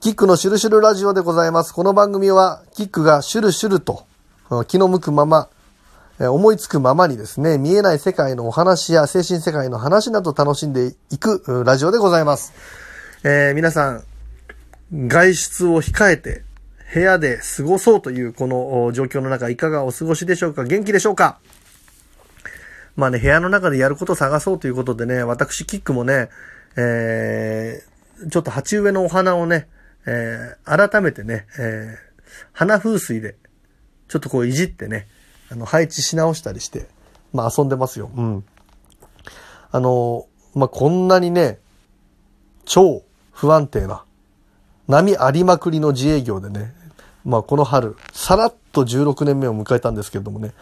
キックのシュルシュルラジオでございます。この番組は、キックがシュルシュルと、気の向くまま、思いつくままにですね、見えない世界のお話や精神世界の話など楽しんでいくラジオでございます。えー、皆さん、外出を控えて、部屋で過ごそうというこの状況の中、いかがお過ごしでしょうか？元気でしょうか？まあね、部屋の中でやることを探そうということでね、私、キックもね、えー、ちょっと鉢植えのお花をね、えー、改めてね、えー、花風水で、ちょっとこういじってね、あの、配置し直したりして、まあ遊んでますよ。うん。あの、まあこんなにね、超不安定な、波ありまくりの自営業でね、まあこの春、さらっと16年目を迎えたんですけれどもね、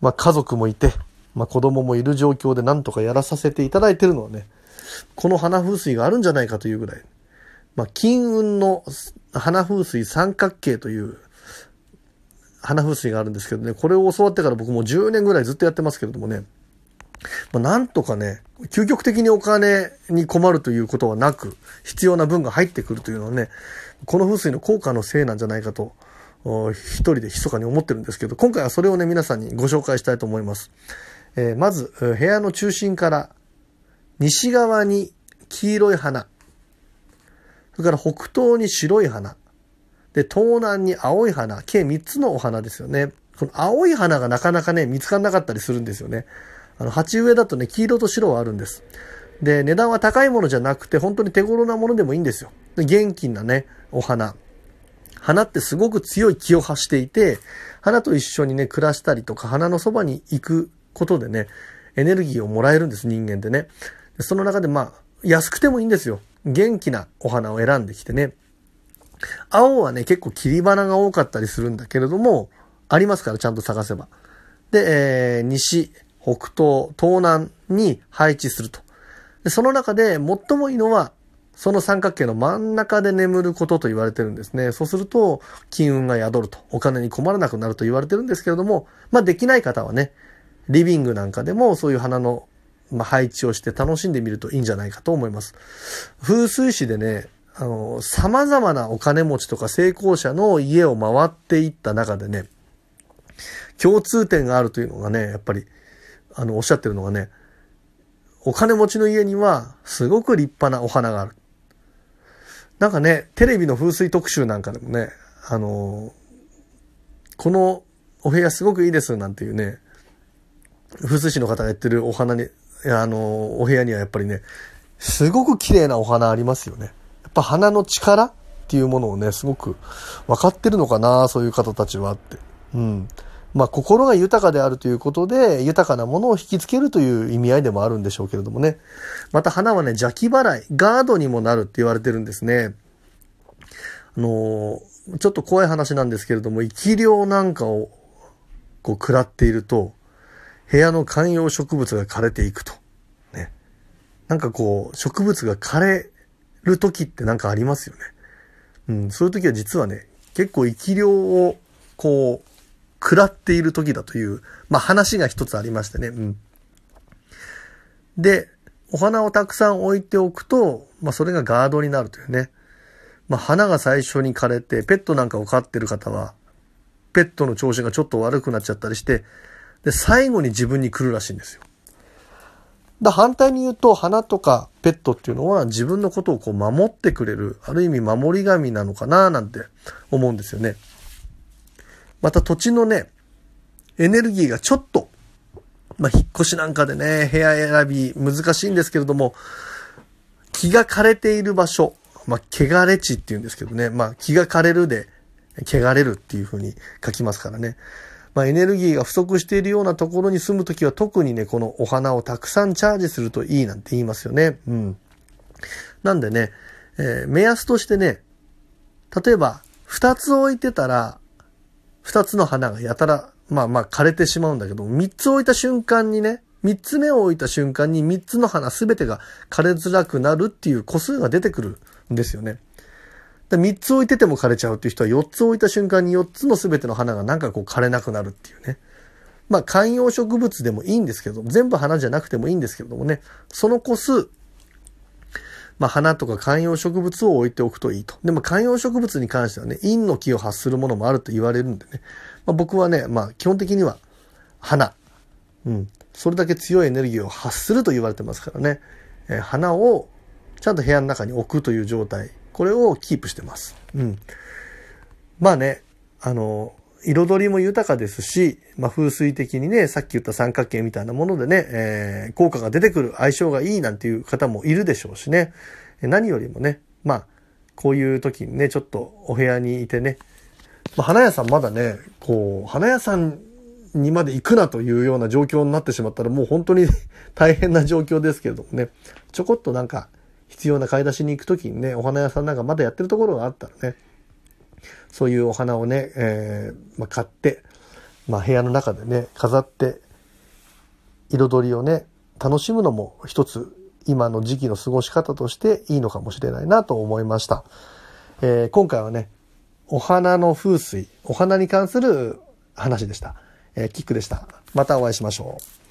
まあ家族もいて、まあ子供もいる状況でなんとかやらさせていただいてるのはね、この花風水があるんじゃないかというぐらい、まあ金運の花風水三角形という花風水があるんですけどね、これを教わってから僕も10年ぐらいずっとやってますけれどもね、まあ、なんとかね、究極的にお金に困るということはなく、必要な分が入ってくるというのはね、この風水の効果のせいなんじゃないかと、一人で密かに思ってるんですけど、今回はそれをね、皆さんにご紹介したいと思います。えー、まず、部屋の中心から西側に黄色い花、それから北東に白い花、で、東南に青い花、計3つのお花ですよね。この青い花がなかなかね、見つからなかったりするんですよね。あの、鉢植えだとね、黄色と白はあるんです。で、値段は高いものじゃなくて、本当に手頃なものでもいいんですよ。で元気なね、お花。花ってすごく強い気を発していて、花と一緒にね、暮らしたりとか、花のそばに行くことでね、エネルギーをもらえるんです、人間ってね。その中でまあ、安くてもいいんですよ。元気なお花を選んできてね。青はね、結構切り花が多かったりするんだけれども、ありますから、ちゃんと探せば。で、えー、西、北東、東南に配置すると。でその中で最もいいのは、その三角形の真ん中で眠ることと言われてるんですね。そうすると、金運が宿ると。お金に困らなくなると言われてるんですけれども、まあできない方はね、リビングなんかでもそういう花の、まあ、配置をして楽しんでみるといいんじゃないかと思います。風水師でね、あの、様々なお金持ちとか成功者の家を回っていった中でね、共通点があるというのがね、やっぱり、あの、おっしゃってるのがね、お金持ちの家にはすごく立派なお花がある。なんかね、テレビの風水特集なんかでもね、あの、このお部屋すごくいいですなんていうね、風水師の方がやってるお花に、あの、お部屋にはやっぱりね、すごく綺麗なお花ありますよね。やっぱ花の力っていうものをね、すごく分かってるのかな、そういう方たちはって。うん。まあ、心が豊かであるということで、豊かなものを引きつけるという意味合いでもあるんでしょうけれどもね。また花はね、邪気払い、ガードにもなるって言われてるんですね。あのー、ちょっと怖い話なんですけれども、生き量なんかをこう食らっていると、部屋の観葉植物が枯れていくと。ね。なんかこう、植物が枯れる時ってなんかありますよね。うん、そういう時は実はね、結構生き量をこう、食らっている時だという、まあ話が一つありましてね。うん。で、お花をたくさん置いておくと、まあそれがガードになるというね。まあ花が最初に枯れて、ペットなんかを飼ってる方は、ペットの調子がちょっと悪くなっちゃったりして、で、最後に自分に来るらしいんですよ。だ反対に言うと、花とかペットっていうのは自分のことをこう守ってくれる、ある意味守り神なのかななんて思うんですよね。また土地のね、エネルギーがちょっと、まあ、引っ越しなんかでね、部屋選び難しいんですけれども、気が枯れている場所、まあ、汚れ地って言うんですけどね、まあ、気が枯れるで、汚れるっていう風に書きますからね。まあ、エネルギーが不足しているようなところに住むときは特にね、このお花をたくさんチャージするといいなんて言いますよね。うん。なんでね、えー、目安としてね、例えば、二つ置いてたら、二つの花がやたら、まあまあ枯れてしまうんだけど、三つ置いた瞬間にね、三つ目を置いた瞬間に三つの花すべてが枯れづらくなるっていう個数が出てくるんですよね。三つ置いてても枯れちゃうっていう人は四つ置いた瞬間に四つのすべての花がなんかこう枯れなくなるっていうね。まあ観葉植物でもいいんですけど、全部花じゃなくてもいいんですけどもね、その個数、まあ、花とか観葉植物を置いておくといいと。でも観葉植物に関してはね、陰の気を発するものもあると言われるんでね。まあ、僕はね、まあ、基本的には花。うん。それだけ強いエネルギーを発すると言われてますからね。えー、花をちゃんと部屋の中に置くという状態。これをキープしてます。うん。まあね、あの、彩りも豊かですし、まあ、風水的にね、さっき言った三角形みたいなものでね、えー、効果が出てくる相性がいいなんていう方もいるでしょうしね。何よりもね、まあ、こういう時にね、ちょっとお部屋にいてね、まあ、花屋さんまだね、こう、花屋さんにまで行くなというような状況になってしまったらもう本当に 大変な状況ですけれどもね、ちょこっとなんか必要な買い出しに行く時にね、お花屋さんなんかまだやってるところがあったらね、そういうお花をね、えー、まあ、買って、まあ、部屋の中でね、飾って、彩りをね、楽しむのも一つ、今の時期の過ごし方としていいのかもしれないなと思いました。えー、今回はね、お花の風水、お花に関する話でした。えー、キックでした。またお会いしましょう。